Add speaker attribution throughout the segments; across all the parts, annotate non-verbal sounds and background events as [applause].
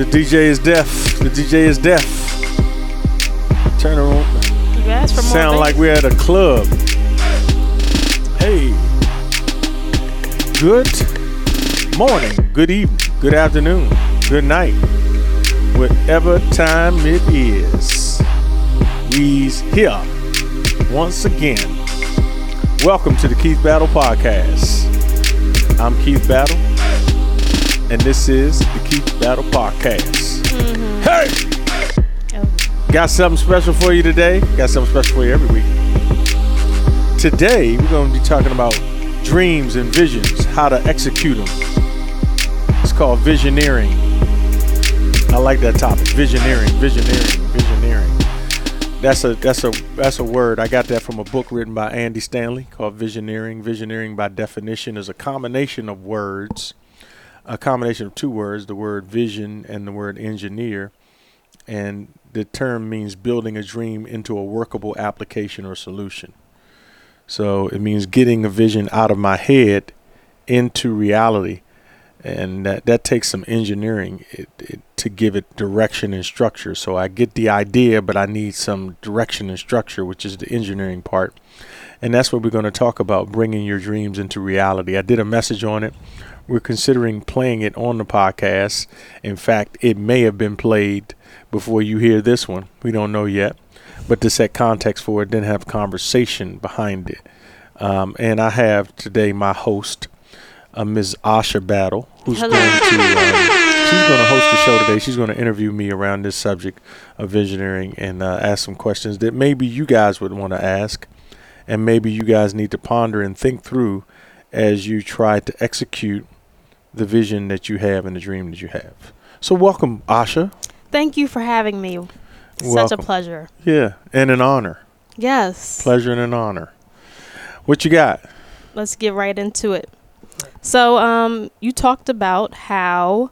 Speaker 1: The DJ is deaf. The DJ is deaf. Turn around.
Speaker 2: You asked for more.
Speaker 1: Sound like we're at a club. Hey. Good morning, good evening, good afternoon, good night. Whatever time it is. We's here once again. Welcome to the Keith Battle Podcast. I'm Keith Battle, and this is the Keith Battle Podcast. Mm-hmm. Hey!
Speaker 2: Oh,
Speaker 1: Got something special for you today. Got something special for you every week. Today, we're going to be talking about dreams and visions, how to execute them. It's called visioneering. I like that topic. Visioneering, visioneering, visioneering. That's a that's a that's a word. I got that from a book written by Andy Stanley called Visioneering. Visioneering by definition is a combination of words, a combination of two words, the word vision and the word engineer and the term means building a dream into a workable application or solution. So it means getting a vision out of my head into reality, and that, that takes some engineering it, it, to give it direction and structure. So I get the idea, but I need some direction and structure, which is the engineering part. And that's what we're going to talk about bringing your dreams into reality. I did a message on it. We're considering playing it on the podcast. In fact, it may have been played before you hear this one. We don't know yet. But to set context for it, then have conversation behind it. Um, and I have today my host, uh, Ms. Asha Battle, who's
Speaker 2: Hello.
Speaker 1: going to um, she's going to host the show today. She's going to interview me around this subject of visioneering and uh, ask some questions that maybe you guys would want to ask, and maybe you guys need to ponder and think through as you try to execute the vision that you have and the dream that you have. So, welcome, Asha.
Speaker 2: Thank you for having me. Such a pleasure.
Speaker 1: Yeah, and an honor.
Speaker 2: Yes.
Speaker 1: Pleasure and an honor. What you got?
Speaker 2: Let's get right into it. So, um, you talked about how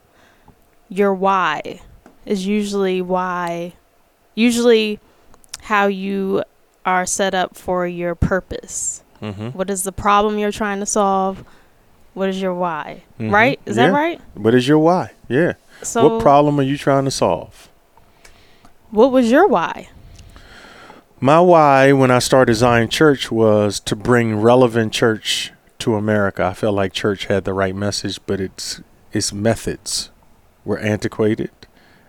Speaker 2: your why is usually why, usually how you are set up for your purpose.
Speaker 1: Mm-hmm.
Speaker 2: What is the problem you're trying to solve? What is your why?
Speaker 1: Mhm.
Speaker 2: Right? Is
Speaker 1: Yeah.
Speaker 2: that right?
Speaker 1: What is your why? Yeah.
Speaker 2: So,
Speaker 1: what problem are you trying to solve?
Speaker 2: what was your why?
Speaker 1: My why when I started Zion Church was to bring relevant church to America. I felt like church had the right message, but its its methods were antiquated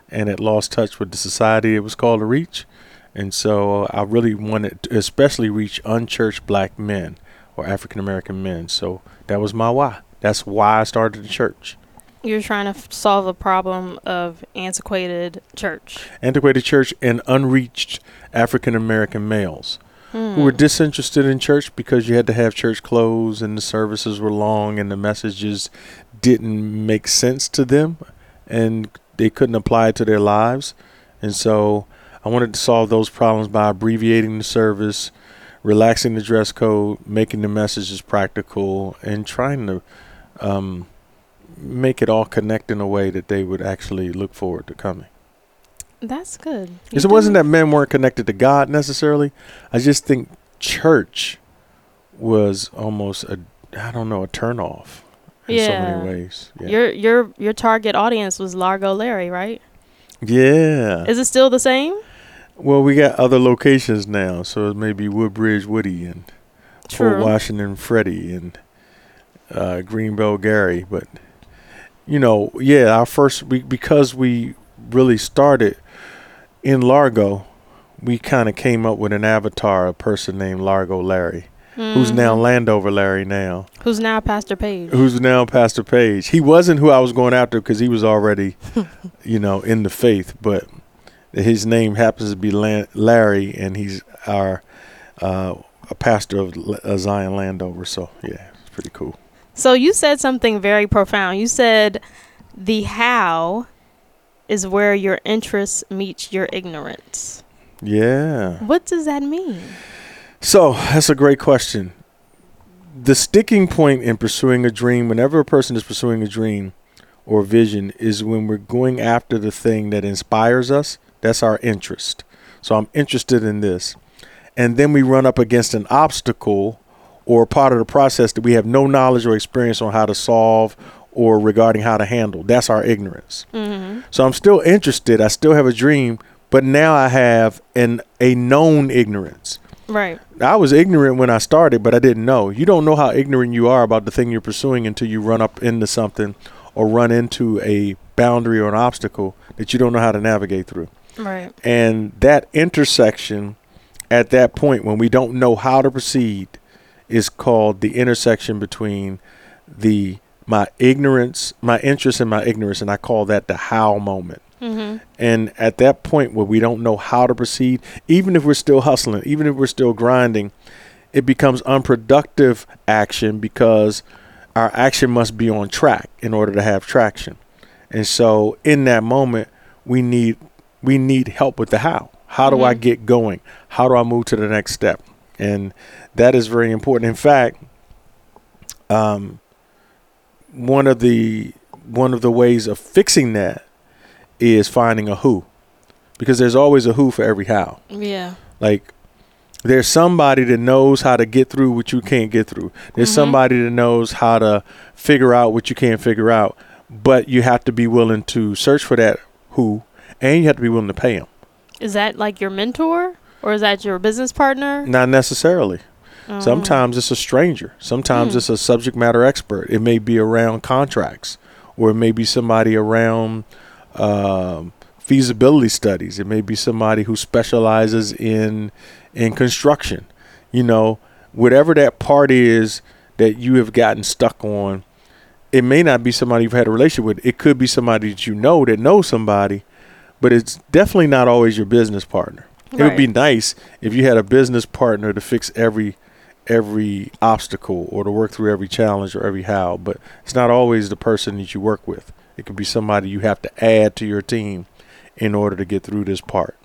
Speaker 1: and it lost touch with the society it was called to reach. And so I really wanted to especially reach unchurched black men or African American men. So that was my why. That's why I started the church.
Speaker 2: You're trying to f- solve a problem of antiquated church.
Speaker 1: Antiquated church and unreached African American males.
Speaker 2: Hmm.
Speaker 1: who were disinterested in church because you had to have church clothes and the services were long and the messages didn't make sense to them and they couldn't apply it to their lives. And so I wanted to solve those problems by abbreviating the service, relaxing the dress code, making the messages practical, and trying to um, make it all connect in a way that they would actually look forward to coming.
Speaker 2: That's good.
Speaker 1: Because it wasn't that men weren't connected to God necessarily. I just think church was almost a, I don't know, a turnoff in so many ways. Yeah.
Speaker 2: Your your your target audience was Largo Larry, right?
Speaker 1: yeah.
Speaker 2: Is it still the same?
Speaker 1: Well, we got other locations now, so it may be Woodbridge Woody and Fort Washington Freddie and uh, Greenbelt Gary. But you know, yeah, our first we because we really started in Largo, we kind of came up with an avatar, a person named Largo Larry, who's now
Speaker 2: Mhm.
Speaker 1: Landover Larry now,
Speaker 2: Who's now Pastor Page?
Speaker 1: who's now Pastor Page. He wasn't who I was going after because he was already, [laughs] you know, in the faith, but his name happens to be Larry, and he's our uh, a pastor of uh, Zion Landover. So yeah, it's pretty cool.
Speaker 2: So you said something very profound. You said the how is where your interest meets your ignorance.
Speaker 1: Yeah.
Speaker 2: What does that mean?
Speaker 1: So that's a great question. The sticking point in pursuing a dream, whenever a person is pursuing a dream or vision, is when we're going after the thing that inspires us. That's our interest. So I'm interested in this. And then we run up against an obstacle or part of the process that we have no knowledge or experience on how to solve or regarding how to handle. That's our ignorance.
Speaker 2: Mm-hmm.
Speaker 1: So I'm still interested. I still have a dream, but now I have an a known ignorance.
Speaker 2: Right.
Speaker 1: I was ignorant when I started, but I didn't know. You don't know how ignorant you are about the thing you're pursuing until you run up into something or run into a boundary or an obstacle that you don't know how to navigate through.
Speaker 2: Right.
Speaker 1: And that intersection at that point when we don't know how to proceed is called the intersection between the my ignorance, my interest and my ignorance, and I call that the how moment.
Speaker 2: Mm-hmm.
Speaker 1: And at that point where we don't know how to proceed, even if we're still hustling, even if we're still grinding, it becomes unproductive action because our action must be on track in order to have traction. And so in that moment, we need we need help with the how. How do I
Speaker 2: Mhm.
Speaker 1: get going? How do I move to the next step? And that is very important. In fact, um, one of the one of the ways of fixing that is finding a who, because there's always a who for every how.
Speaker 2: Yeah.
Speaker 1: Like there's somebody that knows how to get through what you can't get through. There's
Speaker 2: Mhm.
Speaker 1: somebody that knows how to figure out what you can't figure out. But you have to be willing to search for that who, and you have to be willing to pay them.
Speaker 2: Is that like your mentor, or is that your business partner?
Speaker 1: Not necessarily.
Speaker 2: Um,
Speaker 1: Sometimes it's a stranger. Sometimes
Speaker 2: Hmm.
Speaker 1: it's a subject matter expert. It may be around contracts, or it may be somebody around um, feasibility studies. It may be somebody who specializes in in construction. You know, whatever that part is that you have gotten stuck on, it may not be somebody you've had a relationship with. It could be somebody that you know that knows somebody, but it's definitely not always your business partner. It would be nice if you had a business partner to fix every every obstacle or to work through every challenge or every how, but it's not always the person that you work with. It could be somebody you have to add to your team in order to get through this part.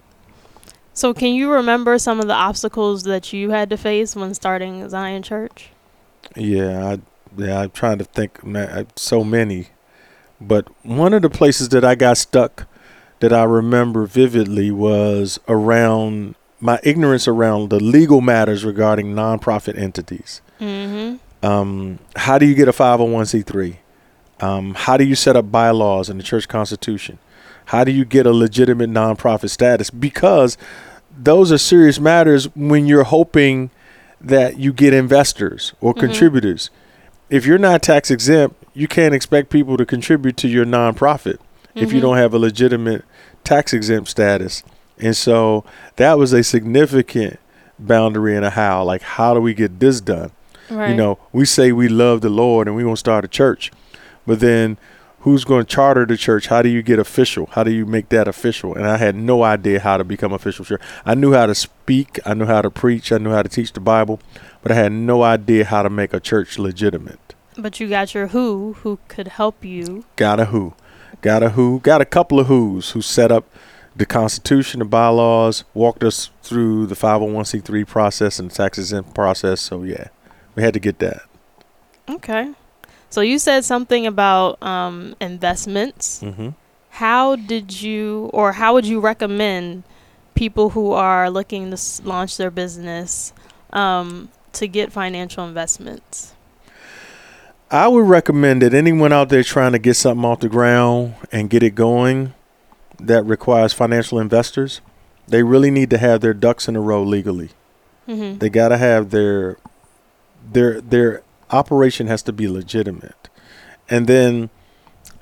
Speaker 2: So, can you remember some of the obstacles that you had to face when starting Zion Church?
Speaker 1: Yeah, I, yeah, I'm trying to think. Man, I- so many, but one of the places that I got stuck that I remember vividly was around my ignorance around the legal matters regarding nonprofit entities.
Speaker 2: Mm-hmm.
Speaker 1: um, how do you get a 501c3? Um, how do you set up bylaws in the church constitution? How do you get a legitimate nonprofit status? Because those are serious matters when you're hoping that you get investors or
Speaker 2: Mhm.
Speaker 1: contributors. If you're not tax exempt, you can't expect people to contribute to your nonprofit if you
Speaker 2: Mhm.
Speaker 1: don't have a legitimate tax exempt status. And so that was a significant boundary and a how. Like, how do we get this done?
Speaker 2: Right.
Speaker 1: You know, we say we love the Lord and we want to start a church, but then who's going to charter the church? How do you get official? How do you make that official? And I had no idea how to become official Sure, I knew how to speak, I knew how to preach, I knew how to teach the Bible, but I had no idea how to make a church legitimate.
Speaker 2: but you got your who, who could help you.
Speaker 1: Got a who, got a who, got a couple of who's who set up the Constitution, the bylaws, walked us through the 501c3 process and the tax exempt process. So yeah, we had to get that.
Speaker 2: Okay. So you said something about um, investments.
Speaker 1: Mm-hmm.
Speaker 2: How did you, or how would you recommend people who are looking to s- launch their business um, to get financial investments?
Speaker 1: I would recommend that anyone out there trying to get something off the ground and get it going that requires financial investors, they really need to have their ducks in a row legally.
Speaker 2: Mm-hmm.
Speaker 1: They got to have their their their operation has to be legitimate. And then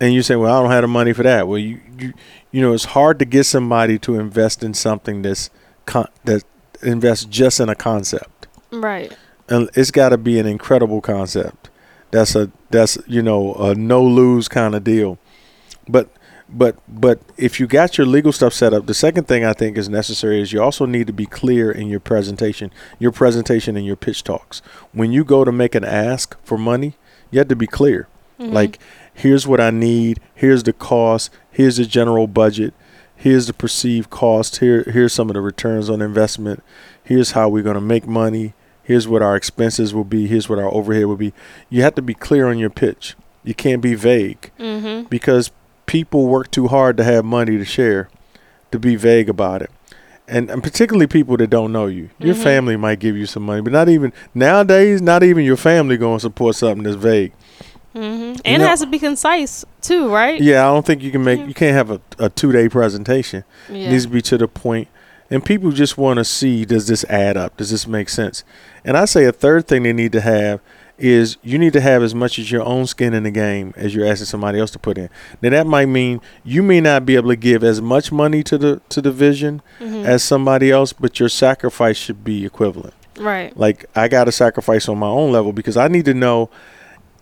Speaker 1: and you say, "Well, I don't have the money for that." Well, you you you know, it's hard to get somebody to invest in something that's con- that invests just in a concept
Speaker 2: Right.
Speaker 1: and it's got to be an incredible concept. That's a that's you know a no lose kind of deal. But but but if you got your legal stuff set up, the second thing I think is necessary is you also need to be clear in your presentation, your presentation and your pitch talks. When you go to make an ask for money, you have to be clear.
Speaker 2: Mhm.
Speaker 1: Like here's what I need, here's the cost, here's the general budget, here's the perceived cost, here here's some of the returns on investment, here's how we're going to make money, here's what our expenses will be, here's what our overhead will be. You have to be clear on your pitch. You can't be vague
Speaker 2: Mm-hmm.
Speaker 1: because people work too hard to have money to share to be vague about it. And, and particularly people that don't know you. Your
Speaker 2: Mhm.
Speaker 1: family might give you some money, but not even nowadays, not even your family going to support something that's vague.
Speaker 2: Mm-hmm. And
Speaker 1: know-
Speaker 2: it has to be concise too, right?
Speaker 1: Yeah, I don't think you can make you can't have a, a two day presentation.
Speaker 2: Yeah.
Speaker 1: It needs to be to the point, and people just want to see does this add up? Does this make sense? And I say a third thing they need to have is you need to have as much as your own skin in the game as you're asking somebody else to put in. Now that might mean you may not be able to give as much money to the to the vision
Speaker 2: Mhm.
Speaker 1: as somebody else, but your sacrifice should be equivalent.
Speaker 2: right.
Speaker 1: Like I got to sacrifice on my own level because I need to know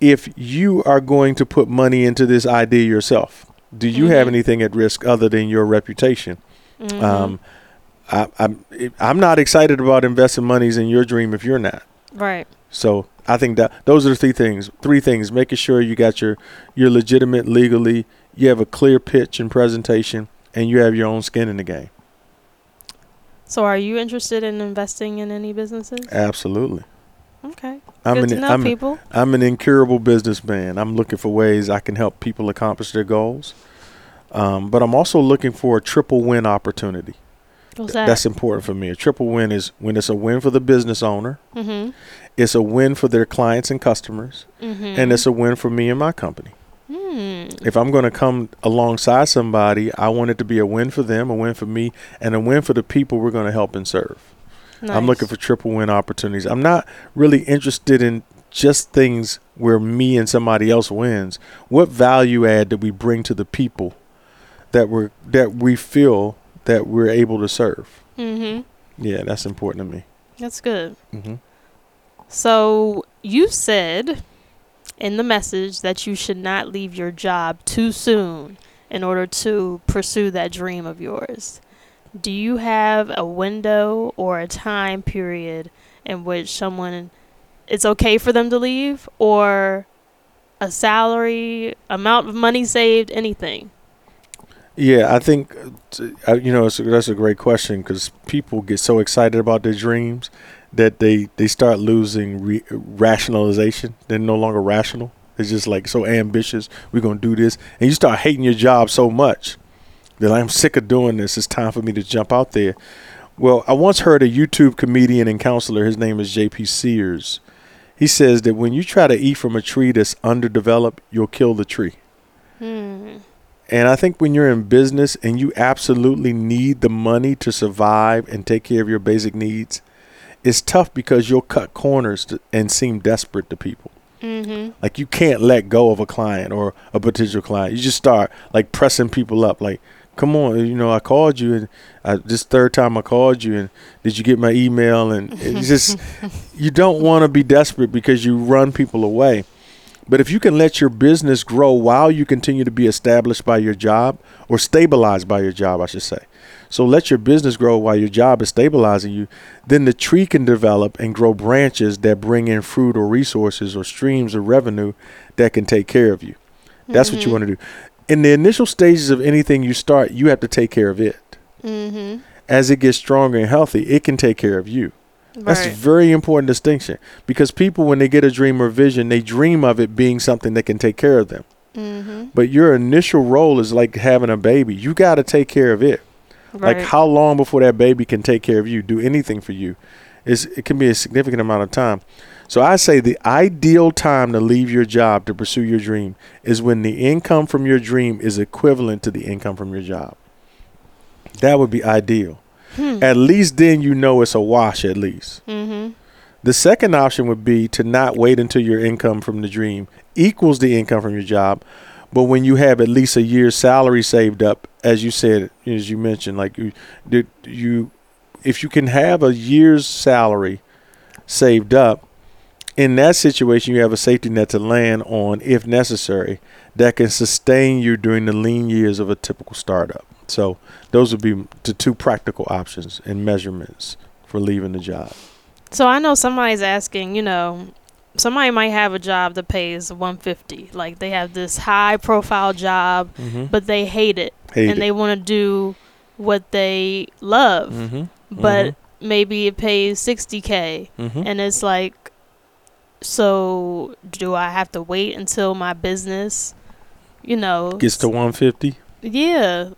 Speaker 1: if you are going to put money into this idea yourself. Do you have
Speaker 2: Mhm.
Speaker 1: anything at risk other than your reputation?
Speaker 2: Mhm.
Speaker 1: Um, I, I'm I'm not excited about investing monies in your dream if you're not.
Speaker 2: right.
Speaker 1: So I think that those are the three things. Three things: making sure you got your you're legitimate legally, you have a clear pitch and presentation, and you have your own skin in the game.
Speaker 2: So, are you interested in investing in any businesses?
Speaker 1: Absolutely.
Speaker 2: Okay.
Speaker 1: I'm
Speaker 2: Good
Speaker 1: an
Speaker 2: to know,
Speaker 1: I'm,
Speaker 2: people.
Speaker 1: I'm an incurable businessman. I'm looking for ways I can help people accomplish their goals. Um, but I'm also looking for a triple win opportunity. Th-
Speaker 2: that?
Speaker 1: That's important for me. A triple win is when it's a win for the business owner,
Speaker 2: mm-hmm.
Speaker 1: it's a win for their clients and customers,
Speaker 2: Mm-hmm.
Speaker 1: and it's a win for me and my company.
Speaker 2: Mm.
Speaker 1: If I'm going to come alongside somebody, I want it to be a win for them, a win for me, and a win for the people we're going to help and serve. I'm looking for triple win opportunities. I'm not really interested in just things where me and somebody else wins. What value add do we bring to the people that we're that we feel that we're able to serve?
Speaker 2: Mm-hmm.
Speaker 1: Yeah, that's important to me.
Speaker 2: That's good.
Speaker 1: hmm
Speaker 2: So you said in the message that you should not leave your job too soon in order to pursue that dream of yours. Do you have a window or a time period in which someone it's okay for them to leave or a salary, amount of money saved, anything?
Speaker 1: Yeah, I think uh, you know a, that's a great question because people get so excited about their dreams that they they start losing re- rationalization. They're no longer rational. It's just like so ambitious. We're gonna do this, and you start hating your job so much that I'm sick of doing this. It's time for me to jump out there. Well, I once heard a YouTube comedian and counselor. His name is J.P. Sears. He says that when you try to eat from a tree that's underdeveloped, you'll kill the tree.
Speaker 2: Hmm.
Speaker 1: And I think when you're in business and you absolutely need the money to survive and take care of your basic needs, it's tough because you'll cut corners to, and seem desperate to people.
Speaker 2: Mm-hmm.
Speaker 1: Like you can't let go of a client or a potential client. You just start like pressing people up. Like, come on, you know, I called you and I, this third time I called you and did you get my email? And it's just [laughs] you don't want to be desperate because you run people away. But if you can let your business grow while you continue to be established by your job or stabilized by your job, I should say. So let your business grow while your job is stabilizing you, then the tree can develop and grow branches that bring in fruit or resources or streams of revenue that can take care of you. That's what you
Speaker 2: Mhm.
Speaker 1: want to do. In the initial stages of anything you start, you have to take care of it.
Speaker 2: Mm-hmm.
Speaker 1: As it gets stronger and healthy, it can take care of you. That's a very important distinction because people, when they get a dream or vision, they dream of it being something that can take care of them.
Speaker 2: Mm-hmm.
Speaker 1: But your initial role is like having a baby. You got to take care of it.
Speaker 2: Right.
Speaker 1: Like how long before that baby can take care of you, do anything for you? Is it can be a significant amount of time. So I say the ideal time to leave your job to pursue your dream is when the income from your dream is equivalent to the income from your job. That would be ideal.
Speaker 2: Hmm.
Speaker 1: At least then you know it's a wash at least.
Speaker 2: Mm-hmm.
Speaker 1: The second option would be to not wait until your income from the dream equals the income from your job, but when you have at least a year's salary saved up, as you said, as you mentioned, like you, did you, if you can have a year's salary saved up, in that situation you have a safety net to land on if necessary that can sustain you during the lean years of a typical startup. So those would be the two practical options and measurements for leaving the job.
Speaker 2: So I know somebody's asking, you know, somebody might have a job that pays 150. Like they have this high profile job,
Speaker 1: Mm-hmm.
Speaker 2: but they hate it
Speaker 1: Hate
Speaker 2: and
Speaker 1: it.
Speaker 2: they want to do what they love,
Speaker 1: Mm-hmm.
Speaker 2: but maybe it pays 60k
Speaker 1: Mm-hmm.
Speaker 2: and it's like so do I have to wait until my business, you know,
Speaker 1: gets to 150.
Speaker 2: yeah.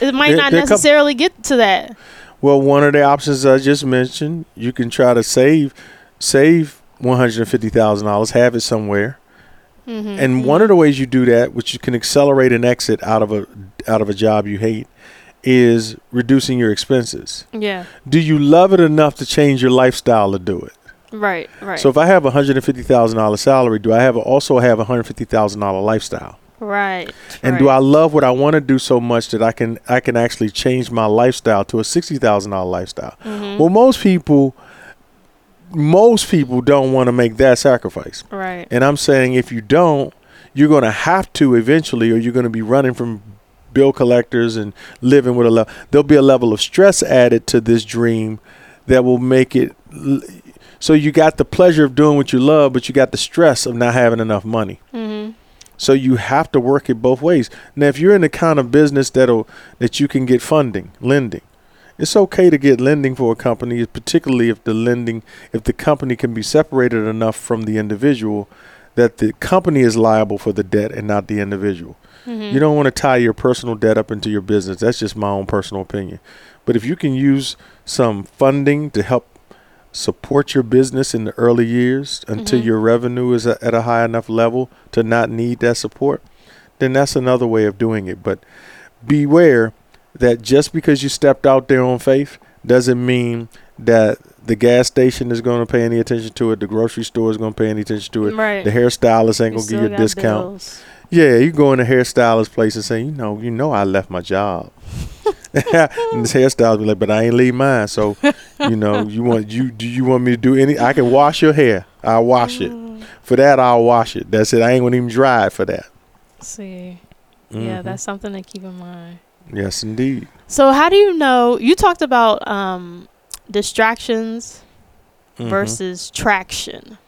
Speaker 2: It might
Speaker 1: There-
Speaker 2: not
Speaker 1: there are coup-
Speaker 2: necessarily get to that.
Speaker 1: Well, one of the options I just mentioned, you can try to save save one hundred and fifty thousand dollars, have it somewhere,
Speaker 2: Mm-hmm.
Speaker 1: And one of the ways you do that, which you can accelerate an exit out of a out of a job you hate, is reducing your expenses.
Speaker 2: yeah,
Speaker 1: Do you love it enough to change your lifestyle to do it?
Speaker 2: right, right.
Speaker 1: So if I have a hundred and fifty thousand dollar salary, do I have also have a hundred fifty thousand dollar lifestyle?
Speaker 2: Right.
Speaker 1: And do I love what I want to do so much that I can I can actually change my lifestyle to a sixty thousand dollar lifestyle?
Speaker 2: Mm-hmm.
Speaker 1: Well, most people, most people don't want to make that sacrifice.
Speaker 2: right.
Speaker 1: And I'm saying if you don't, you're going to have to eventually, or you're going to be running from bill collectors and living with a level. There'll be a level of stress added to this dream that will make it. l- So you got the pleasure of doing what you love, but you got the stress of not having enough money.
Speaker 2: Mm-hmm.
Speaker 1: So you have to work it both ways. Now, if you're in the kind of business that'll that you can get funding, lending, it's okay to get lending for a company, particularly if the lending, if the company can be separated enough from the individual that the company is liable for the debt and not the individual.
Speaker 2: Mm-hmm.
Speaker 1: You don't want to tie your personal debt up into your business. That's just my own personal opinion. But if you can use some funding to help support your business in the early years until
Speaker 2: Mhm.
Speaker 1: your revenue is a, at a high enough level to not need that support, then that's another way of doing it. But beware that just because you stepped out there on faith doesn't mean that the gas station is going to pay any attention to it, the grocery store is going to pay any attention to it,
Speaker 2: Right.
Speaker 1: the hairstylist ain't going to give you a discount.
Speaker 2: bills.
Speaker 1: Yeah, you go in a hairstylist place and say, you know, you know, I left my job. And [laughs] this hairstylist be like, but I ain't leave mine. So, you know, you want you do you want me to do any? I can wash your hair. I'll wash it.
Speaker 2: Mm,
Speaker 1: For that, I'll wash it. That's it. I ain't gonna even dry it for that.
Speaker 2: See, yeah,
Speaker 1: Mhm.
Speaker 2: that's something to keep in mind.
Speaker 1: yes, indeed.
Speaker 2: So, how do you know? You talked about um, distractions
Speaker 1: Mhm.
Speaker 2: versus traction.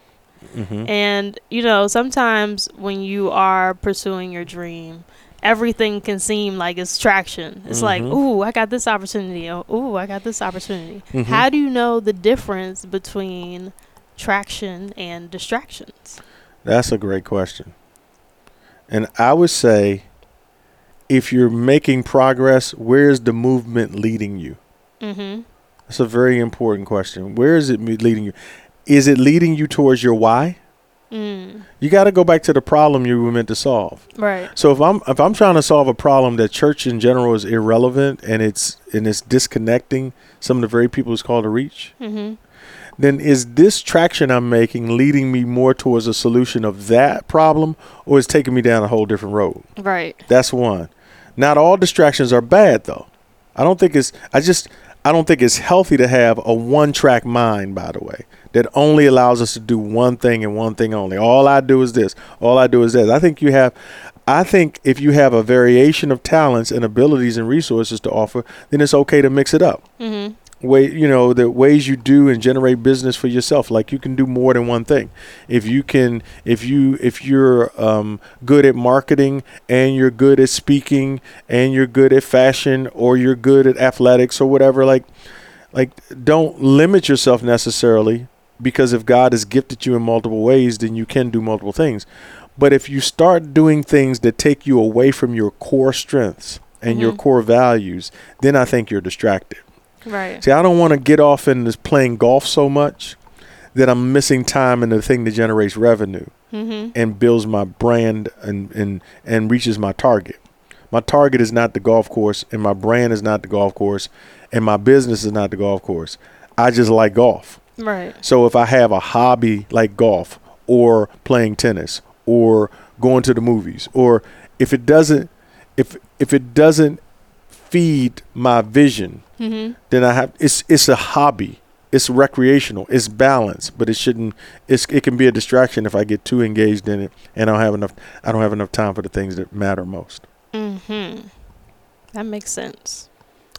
Speaker 1: Mhm.
Speaker 2: And, you know, sometimes when you are pursuing your dream, everything can seem like it's traction. It's like,
Speaker 1: Mhm.
Speaker 2: ooh, I got this opportunity. Oh, ooh, I got this opportunity.
Speaker 1: Mhm.
Speaker 2: How do you know the difference between traction and distractions?
Speaker 1: That's a great question. And I would say, if you're making progress, where's the movement leading you?
Speaker 2: Mm-hmm.
Speaker 1: That's a very important question. Where is it leading you? Is it leading you towards your why?
Speaker 2: Mm.
Speaker 1: You got to go back to the problem you were meant to solve.
Speaker 2: Right.
Speaker 1: So if I'm if I'm trying to solve a problem that church in general is irrelevant and it's and it's disconnecting some of the very people it's called to reach,
Speaker 2: Mm-hmm.
Speaker 1: then is this traction I'm making leading me more towards a solution of that problem or is taking me down a whole different road?
Speaker 2: Right.
Speaker 1: That's one. Not all distractions are bad though. I don't think it's I just I don't think it's healthy to have a one track mind, by the way, that only allows us to do one thing and one thing only. All I do is this. All I do is that. I think you have I think if you have a variation of talents and abilities and resources to offer, then it's okay to mix it up
Speaker 2: Mm-hmm.
Speaker 1: way you know the ways you do and generate business for yourself like you can do more than one thing if you can if you if you're um, good at marketing and you're good at speaking and you're good at fashion or you're good at athletics or whatever like like don't limit yourself necessarily because if god has gifted you in multiple ways then you can do multiple things but if you start doing things that take you away from your core strengths and your
Speaker 2: Mhm.
Speaker 1: core values then i think you're distracted
Speaker 2: Right.
Speaker 1: See, I don't want to get off in this playing golf so much that I'm missing time in the thing that generates revenue
Speaker 2: Mm-hmm.
Speaker 1: and builds my brand and, and, and reaches my target. My target is not the golf course, and my brand is not the golf course, and my business is not the golf course. I just like golf.
Speaker 2: Right.
Speaker 1: So if I have a hobby like golf or playing tennis or going to the movies or if it doesn't if if it doesn't feed my vision
Speaker 2: Mm-hmm.
Speaker 1: then I have it's it's a hobby. It's recreational. It's balance, but it shouldn't. It's it can be a distraction if I get too engaged in it and I don't have enough. I don't have enough time for the things that matter most.
Speaker 2: Mm-hmm. That makes sense.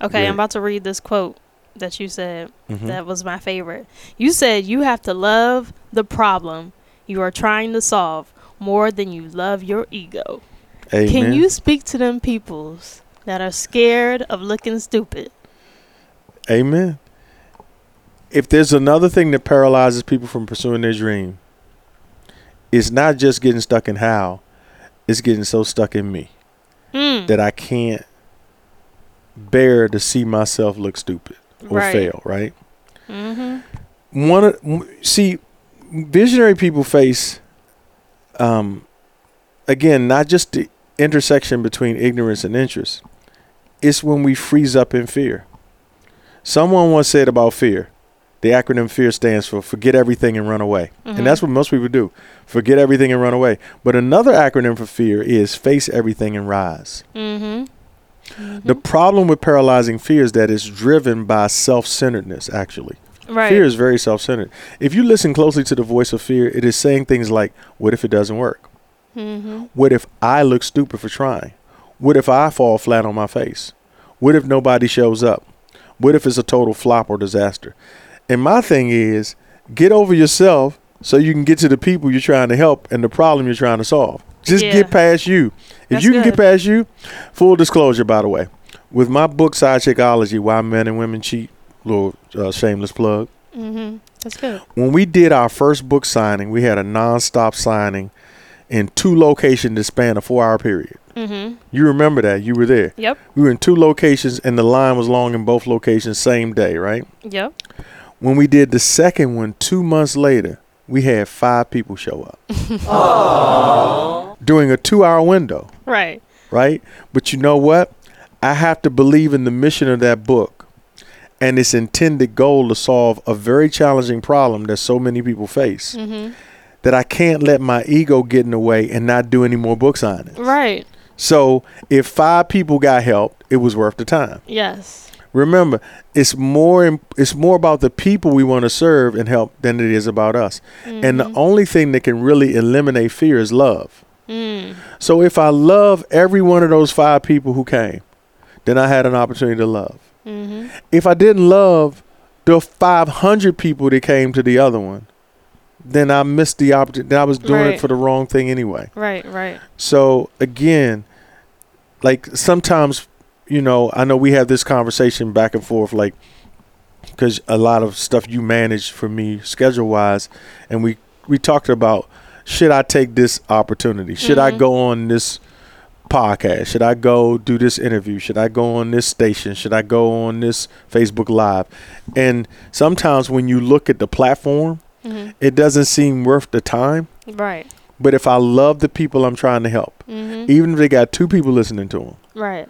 Speaker 2: Okay,
Speaker 1: Right.
Speaker 2: I'm about to read this quote that you said.
Speaker 1: Mhm.
Speaker 2: That was my favorite. You said you have to love the problem you are trying to solve more than you love your ego.
Speaker 1: Amen.
Speaker 2: Can you speak to them peoples that are scared of looking stupid?
Speaker 1: Amen. If there's another thing that paralyzes people from pursuing their dream, it's not just getting stuck in how, it's getting so stuck in me
Speaker 2: Mm.
Speaker 1: that I can't bear to see myself look stupid or
Speaker 2: right.
Speaker 1: fail. Right.
Speaker 2: Mm-hmm.
Speaker 1: one of see visionary people face um again, not just the intersection between ignorance and interest. It's when we freeze up in fear. Someone once said about fear, the acronym FEAR stands for forget everything and run away.
Speaker 2: Mhm.
Speaker 1: And that's what most people do forget everything and run away. But another acronym for fear is face everything and rise.
Speaker 2: Mm-hmm.
Speaker 1: The problem with paralyzing fear is that it's driven by self centeredness, actually.
Speaker 2: Right.
Speaker 1: Fear is very self centered. If you listen closely to the voice of fear, it is saying things like, What if it doesn't work?
Speaker 2: Mm-hmm.
Speaker 1: What if I look stupid for trying? What if I fall flat on my face? What if nobody shows up? What if it's a total flop or disaster? And my thing is, get over yourself so you can get to the people you're trying to help and the problem you're trying to solve. Just
Speaker 2: Yeah.
Speaker 1: get past you. If
Speaker 2: That's
Speaker 1: you can get past you, full disclosure, by the way, with my book, Side Chickology Why Men and Women Cheat, little uh, shameless plug.
Speaker 2: Mm-hmm. That's good.
Speaker 1: When we did our first book signing, we had a non-stop signing in two locations that span a four-hour period.
Speaker 2: Mm-hmm.
Speaker 1: You remember that? You were there.
Speaker 2: Yep.
Speaker 1: We were in two locations, and the line was long in both locations, same day, right?
Speaker 2: Yep.
Speaker 1: When we did the second one, two months later, we had five people show up during a two-hour window,
Speaker 2: Right.
Speaker 1: right? But you know what? I have to believe in the mission of that book and its intended goal to solve a very challenging problem that so many people face.
Speaker 2: Mm-hmm.
Speaker 1: That I can't let my ego get in the way and not do any more book signings.
Speaker 2: Right.
Speaker 1: So if five people got help, it was worth the time.
Speaker 2: Yes.
Speaker 1: Remember, it's more it's more about the people we want to serve and help than it is about us. And the only thing that can really eliminate fear is love.
Speaker 2: Mm.
Speaker 1: So if I love every one of those five people who came, then I had an opportunity to love.
Speaker 2: Mm-hmm.
Speaker 1: If I didn't love the 500 people that came to the other one, then I missed the opportunity. Then I was doing
Speaker 2: Right.
Speaker 1: it for the wrong thing anyway.
Speaker 2: Right. Right.
Speaker 1: So again, like sometimes, you know, I know we have this conversation back and forth, like because a lot of stuff you manage for me schedule wise, and we we talked about should I take this opportunity? Should I
Speaker 2: Mhm.
Speaker 1: go on this podcast? Should I go do this interview? Should I go on this station? Should I go on this Facebook Live? And sometimes when you look at the platform,
Speaker 2: Mm-hmm.
Speaker 1: it doesn't seem worth the time.
Speaker 2: Right.
Speaker 1: But if I love the people I'm trying to help,
Speaker 2: Mm-hmm.
Speaker 1: even if they got two people listening to them,
Speaker 2: Right.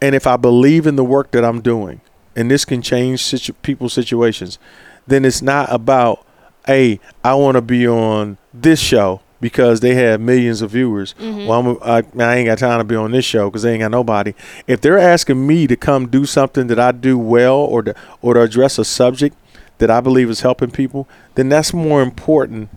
Speaker 1: And if I believe in the work that I'm doing, and this can change situ- people's situations, then it's not about, hey, I want to be on this show because they have millions of viewers.
Speaker 2: Mhm.
Speaker 1: Well, I'm, I, I ain't got time to be on this show because they ain't got nobody. If they're asking me to come do something that I do well, or to or to address a subject that I believe is helping people, then that's more important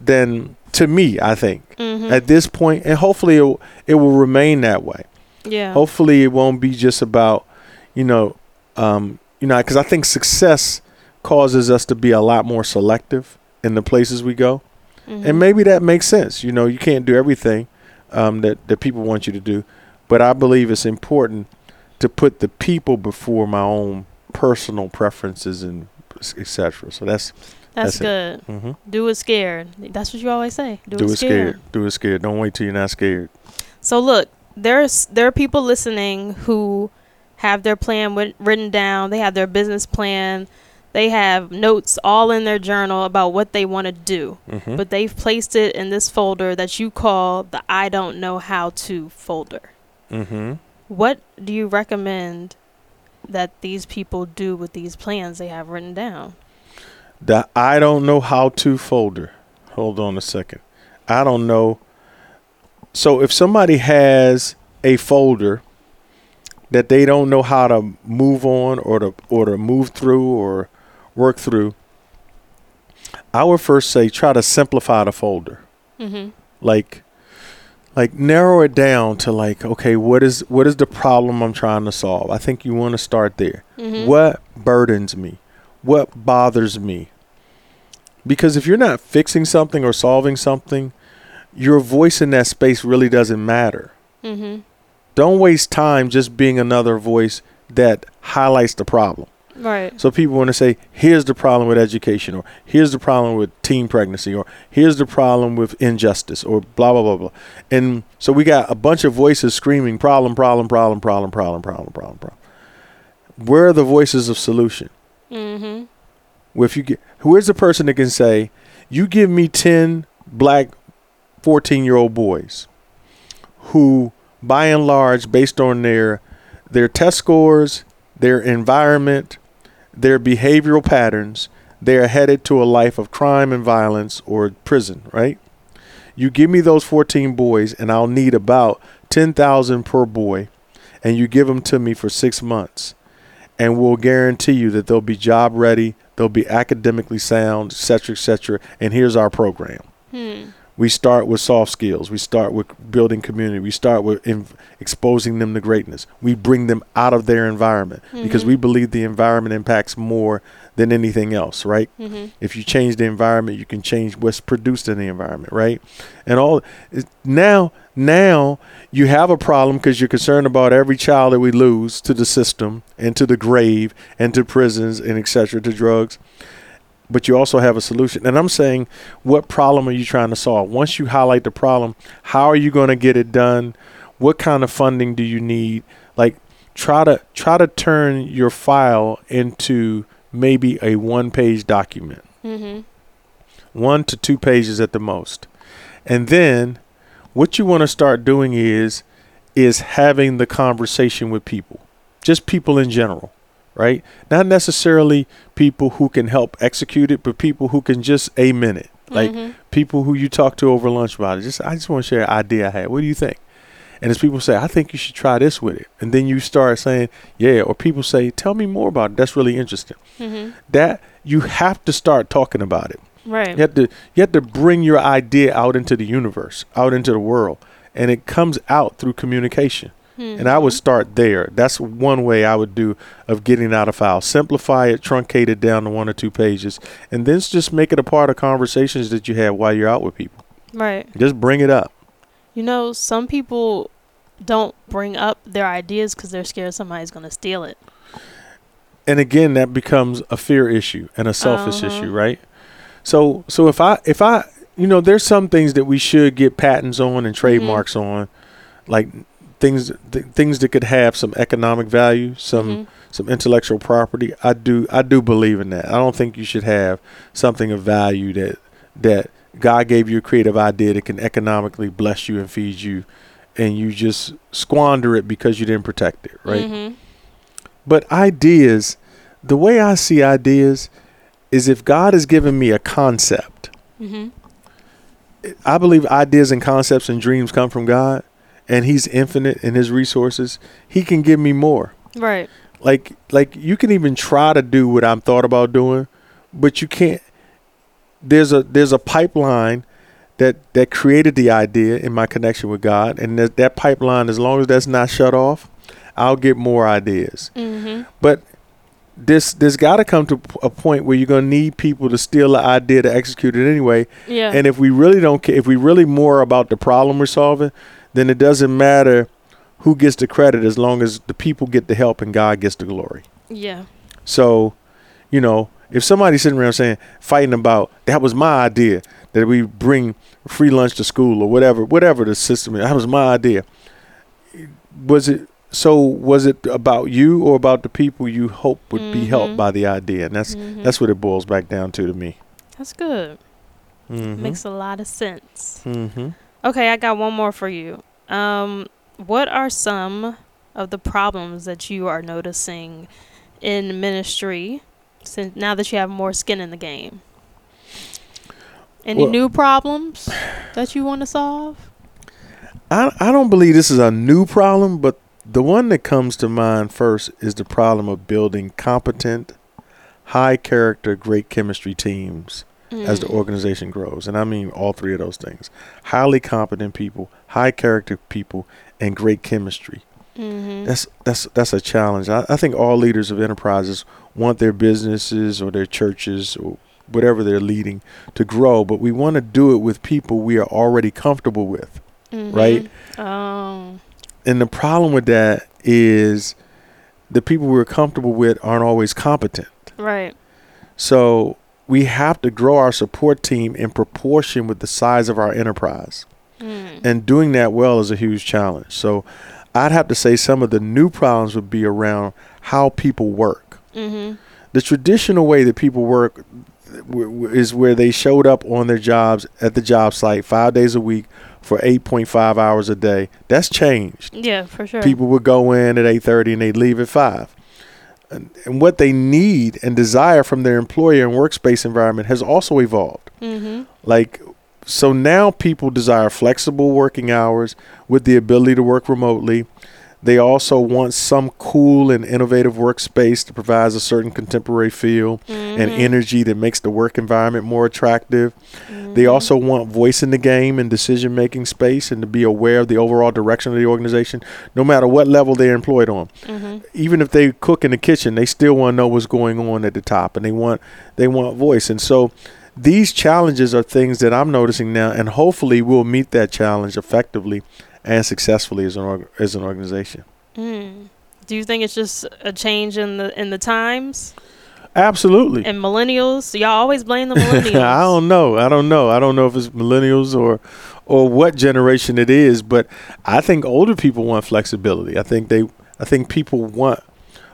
Speaker 1: than to me. I think
Speaker 2: Mm-hmm.
Speaker 1: at this point, and hopefully it, it will remain that way.
Speaker 2: Yeah.
Speaker 1: Hopefully, it won't be just about, you know, um, you know, because I think success causes us to be a lot more selective in the places we go,
Speaker 2: Mhm.
Speaker 1: and maybe that makes sense. You know, you can't do everything um, that that people want you to do, but I believe it's important to put the people before my own personal preferences and etc. So that's
Speaker 2: That's,
Speaker 1: that's
Speaker 2: good.
Speaker 1: hmm
Speaker 2: Do it scared. That's what you always say. Do,
Speaker 1: do
Speaker 2: it
Speaker 1: it scared. Do it scared. Don't wait till you're not scared.
Speaker 2: So look, there's there are people listening who have their plan writ- written down. They have their business plan. They have notes all in their journal about what they want to do,
Speaker 1: hmm
Speaker 2: but they've placed it in this folder that you call the I don't know how to folder.
Speaker 1: hmm
Speaker 2: What do you recommend that these people do with these plans they have written down?
Speaker 1: The I don't know how to folder. Hold on a second. I don't know. So if somebody has a folder that they don't know how to move on or to or to move through or work through, I would first say try to simplify the folder.
Speaker 2: Mm-hmm.
Speaker 1: Like like narrow it down to like okay, what is what is the problem I'm trying to solve? I think you want to start there.
Speaker 2: Mm-hmm.
Speaker 1: What burdens me? What bothers me? Because if you're not fixing something or solving something, your voice in that space really doesn't matter.
Speaker 2: Mm-hmm.
Speaker 1: Don't waste time just being another voice that highlights the problem.
Speaker 2: Right.
Speaker 1: So people want to say, here's the problem with education, or here's the problem with teen pregnancy, or here's the problem with injustice, or blah, blah, blah, blah. And so we got a bunch of voices screaming problem, problem, problem, problem, problem, problem, problem, problem. Where are the voices of solution?
Speaker 2: Mm-hmm.
Speaker 1: Well, if you get, who is the person that can say, you give me 10 black 14 year old boys, who by and large based on their their test scores, their environment, their behavioral patterns, they're headed to a life of crime and violence or prison, right? You give me those 14 boys and I'll need about 10,000 per boy and you give them to me for 6 months and we'll guarantee you that they'll be job ready, they'll be academically sound, etc., etc. And here's our program.
Speaker 2: Hmm.
Speaker 1: We start with soft skills. We start with building community. We start with in, exposing them to greatness. We bring them out of their environment because we believe the environment impacts more than anything else, right?
Speaker 2: Mm-hmm.
Speaker 1: If you change the environment, you can change what's produced in the environment, right? And all now, now you have a problem because you're concerned about every child that we lose to the system and to the grave and to prisons and etc. to drugs. But you also have a solution. And I'm saying, what problem are you trying to solve? Once you highlight the problem, how are you going to get it done? What kind of funding do you need? Like try to try to turn your file into maybe a one-page document
Speaker 2: Mm-hmm.
Speaker 1: one to two pages at the most. And then what you want to start doing is is having the conversation with people. Just people in general, right? Not necessarily people who can help execute it, but people who can just amen it. Like
Speaker 2: Mhm.
Speaker 1: people who you talk to over lunch about it. Just I just want to share an idea I had. What do you think? And as people say, I think you should try this with it. And then you start saying, yeah, or people say, tell me more about it. That's really interesting.
Speaker 2: Mhm.
Speaker 1: That you have to start talking about it.
Speaker 2: Right.
Speaker 1: You have to you have to bring your idea out into the universe, out into the world, and it comes out through communication. And I would start there. That's one way I would do of getting out a file. Simplify it, truncate it down to one or two pages, and then just make it a part of conversations that you have while you're out with people.
Speaker 2: Right.
Speaker 1: Just bring it up.
Speaker 2: You know, some people don't bring up their ideas because they're scared somebody's going to steal it.
Speaker 1: and again that becomes a fear issue and a selfish
Speaker 2: Uh-huh.
Speaker 1: issue right so so if i if i you know there's some things that we should get patents on and trademarks on like things th- things that could have some economic value some
Speaker 2: Mhm.
Speaker 1: some intellectual property i do i do believe in that i don't think you should have something of value that that god gave you a creative idea that can economically bless you and feed you and you just squander it because you didn't protect it right
Speaker 2: Mhm.
Speaker 1: but ideas, the way I see ideas is if God has given me a concept,
Speaker 2: Mhm.
Speaker 1: I believe ideas and concepts and dreams come from God and he's infinite in his resources. He can give me more.
Speaker 2: Right.
Speaker 1: Like like you can even try to do what I'm thought about doing, but you can't there's a there's a pipeline that that created the idea in my connection with God and that, that pipeline as long as that's not shut off, I'll get more ideas.
Speaker 2: Mhm.
Speaker 1: But this there's got to come to a point where you're gonna need people to steal the idea to execute it anyway.
Speaker 2: Yeah.
Speaker 1: And if we really don't care, if we really more about the problem we're solving, then it doesn't matter who gets the credit as long as the people get the help and God gets the glory.
Speaker 2: yeah.
Speaker 1: So, you know, if somebody's sitting around saying fighting about that was my idea that we bring free lunch to school or whatever, whatever the system is, that was my idea. Was it so? Was it about you or about the people you hope would be helped
Speaker 2: Mhm.
Speaker 1: by the idea? And that's
Speaker 2: Mhm.
Speaker 1: that's what it boils back down to to me.
Speaker 2: That's good.
Speaker 1: Mm-hmm.
Speaker 2: Makes a lot of sense. Okay, I got one more for you. Um, what are some of the problems that you are noticing in ministry since now that you have more skin in the game? Any
Speaker 1: Well-
Speaker 2: new problems that you want to solve?
Speaker 1: I I don't believe this is a new problem, but the one that comes to mind first is the problem of building competent, high character, great chemistry teams as the
Speaker 2: Mm.
Speaker 1: organization grows. And I mean all three of those things. Highly competent people, high character people, and great chemistry.
Speaker 2: Mhm.
Speaker 1: That's that's that's a challenge. I, I think all leaders of enterprises want their businesses or their churches or whatever they're leading to grow, but we want to do it with people we are already comfortable with. right?
Speaker 2: Mhm. Um.
Speaker 1: And the problem with that is the people we're comfortable with aren't always competent.
Speaker 2: Right.
Speaker 1: So we have to grow our support team in proportion with the size of our enterprise.
Speaker 2: Mm.
Speaker 1: And doing that well is a huge challenge. So I'd have to say some of the new problems would be around how people work.
Speaker 2: Mhm.
Speaker 1: The traditional way that people work, w- w- is where they showed up on their jobs at the job site five days a week for 8.5 hours a day. That's changed.
Speaker 2: Yeah, for sure.
Speaker 1: People would go in at 8:30 and they'd leave at 5. And, what they need and desire from their employer and workspace environment has also evolved.
Speaker 2: Mm-hmm.
Speaker 1: Like so now people desire flexible working hours with the ability to work remotely. They also want some cool and innovative workspace that provides a certain contemporary feel and
Speaker 2: Mhm.
Speaker 1: energy that makes the work environment more attractive. They
Speaker 2: Mhm.
Speaker 1: also want voice in the game and decision making space and to be aware of the overall direction of the organization, no matter what level they're employed on.
Speaker 2: Mhm.
Speaker 1: Even if they cook in the kitchen, they still want to know what's going on at the top and they want they want voice. And so these challenges are things that I'm noticing now and hopefully we'll meet that challenge effectively and successfully as an org- as an organization.
Speaker 2: Mm. Do you think it's just a change in the in the times
Speaker 1: Absolutely.
Speaker 2: and millennials? Y'all always blame the [laughs] millennials.
Speaker 1: I don't know. I don't know. I don't know if it's millennials or or what generation it is, but I think older people want flexibility. I think they I think people want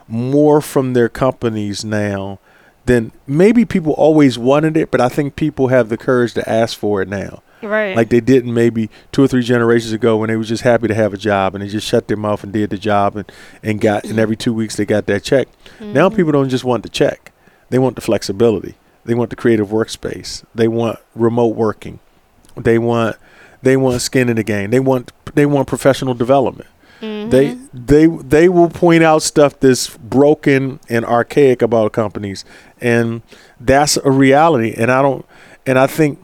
Speaker 1: more from their companies now than maybe people always wanted it, but I think people have the courage to ask for it now.
Speaker 2: Right.
Speaker 1: Like they didn't maybe two or three generations ago when they was just happy to have a job and they just shut their mouth and did the job and, and got and every two weeks they got that check. Now
Speaker 2: Mhm.
Speaker 1: people don't just want the check. They want the flexibility. They want the creative workspace. They want remote working. They want they want skin in the game. They want they want professional development. They
Speaker 2: Mhm.
Speaker 1: they they will point out stuff that's broken and archaic about companies and that's a reality and I don't and I think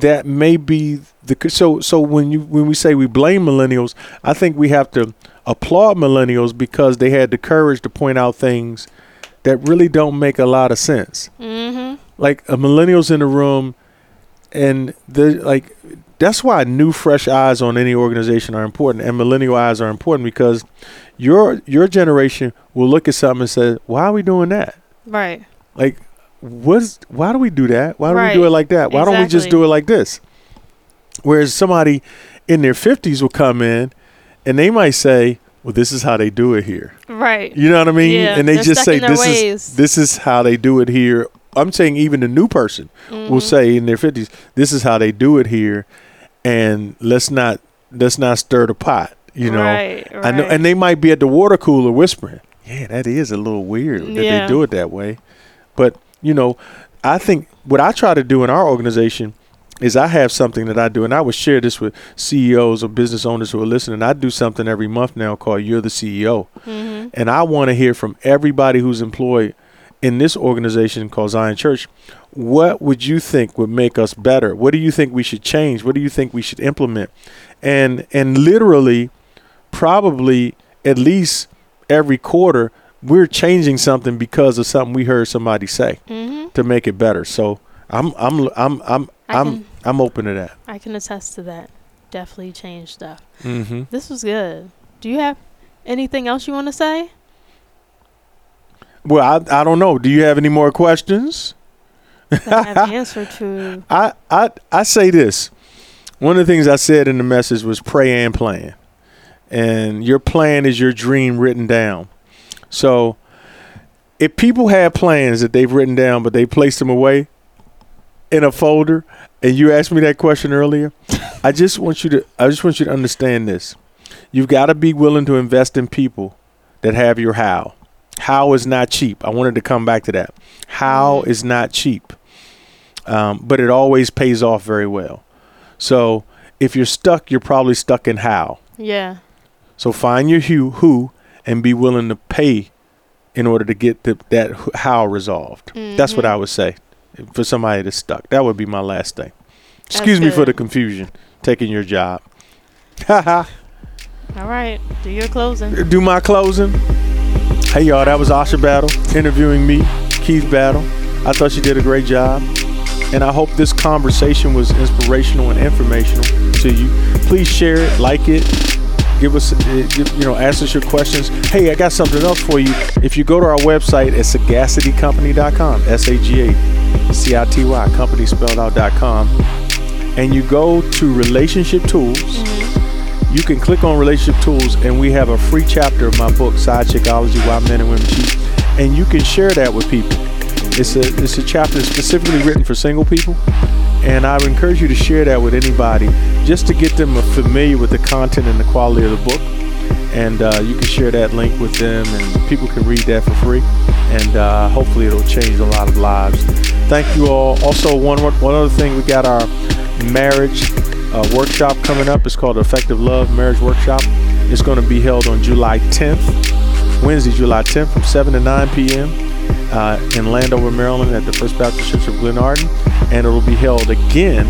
Speaker 1: that may be the so so when you when we say we blame millennials, I think we have to applaud millennials because they had the courage to point out things that really don't make a lot of sense.
Speaker 2: Mhm.
Speaker 1: Like a millennials in the room and the like that's why new fresh eyes on any organization are important and millennial eyes are important because your your generation will look at something and say, "Why are we doing that?"
Speaker 2: Right.
Speaker 1: Like what's why do we do that? Why do we do it like that? Why don't we just do it like this? Whereas somebody in their 50s will come in and they might say, "Well, this is how they do it here."
Speaker 2: Right.
Speaker 1: You know what I mean?
Speaker 2: Yeah,
Speaker 1: and they
Speaker 2: they're
Speaker 1: just say this
Speaker 2: ways.
Speaker 1: is this is how they do it here. I'm saying even the new person will
Speaker 2: Mhm.
Speaker 1: say in their 50s, "This is how they do it here." And let's not let's not stir the pot, you know.
Speaker 2: Right.
Speaker 1: I know,
Speaker 2: right.
Speaker 1: and they might be at the water cooler whispering, "Yeah, that is a little weird that
Speaker 2: Yeah.
Speaker 1: they do it that way." But you know, I think what I try to do in our organization is I have something that I do, and I would share this with CEOs or business owners who are listening. I do something every month now called "You're the CEO,"
Speaker 2: Mhm.
Speaker 1: and I want to hear from everybody who's employed in this organization called Zion Church. What would you think would make us better? What do you think we should change? What do you think we should implement? And and literally, probably at least every quarter, we're changing something because of something we heard somebody say
Speaker 2: Mhm.
Speaker 1: to make it better. So I'm I'm I'm I'm
Speaker 2: I
Speaker 1: I'm
Speaker 2: can
Speaker 1: I'm open to that.
Speaker 2: I can attest to that. Definitely change stuff.
Speaker 1: Mm-hmm.
Speaker 2: This was good. Do you have anything else you want to say?
Speaker 1: Well, I I don't know. Do you have any more questions?
Speaker 2: I have answer [laughs] to.
Speaker 1: I, I I say this. One of the things I said in the message was pray and plan. And your plan is your dream written down. So if people have plans that they've written down but they placed them away in a folder and you asked me that question earlier, I just want you to I just want you to understand this. You've got to be willing to invest in people that have your how. How is not cheap. I wanted to come back to that. How
Speaker 2: Mhm.
Speaker 1: not cheap um, but it always pays off very well. So if you're stuck, you're probably stuck in how.
Speaker 2: Yeah.
Speaker 1: So find your who, who and be willing to pay in order to get the, that how resolved. That's what
Speaker 2: Mhm.
Speaker 1: I would say for somebody that's stuck. That would be my last thing. Excuse me for the confusion, taking your job. Haha. [laughs]
Speaker 2: All right. Do your closing.
Speaker 1: Do my closing. Hey y'all, that was Asha Battle interviewing me, Keith Battle. I thought you did a great job. And I hope this conversation was inspirational and informational to you. Please share it, like it, give us, uh, you know, ask us your questions. Hey, I got something else for you. If you go to our website at sagacitycompany.com, S A G A C I T Y, company spelled out.com, and you go to relationship tools, you can click on relationship tools and we have a free chapter of my book side chickology why men and women cheat. And you can share that with people. It's a it's a chapter specifically written for single people, and I would encourage you to share that with anybody just to get them familiar with the content and the quality of the book. And uh, you can share that link with them, and people can read that for free. And uh, hopefully, it'll change a lot of lives. Thank you all. Also, one one other thing, we got our marriage uh, workshop coming up. It's called Effective Love Marriage Workshop. It's going to be held on July 10th, Wednesday, July 10th, from 7 to 9 p.m. Uh, in Landover, Maryland, at the First Baptist Church of Glenarden, and it'll be held again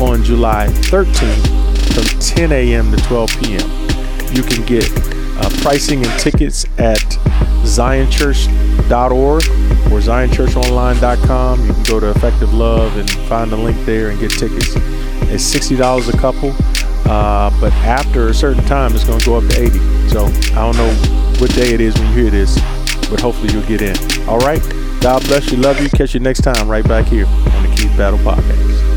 Speaker 1: on July 13th from 10 a.m. to 12 p.m. You can get uh, pricing and tickets at zionchurch.org or zionchurchonline.com. You can go to Effective Love and find the link there and get tickets. It's $60 a couple, uh, but after a certain time, it's going to go up to 80 So I don't know what day it is when you hear this, but hopefully you'll get in. All right. God bless you. Love you. Catch you next time right back here on the Keith Battle Podcast.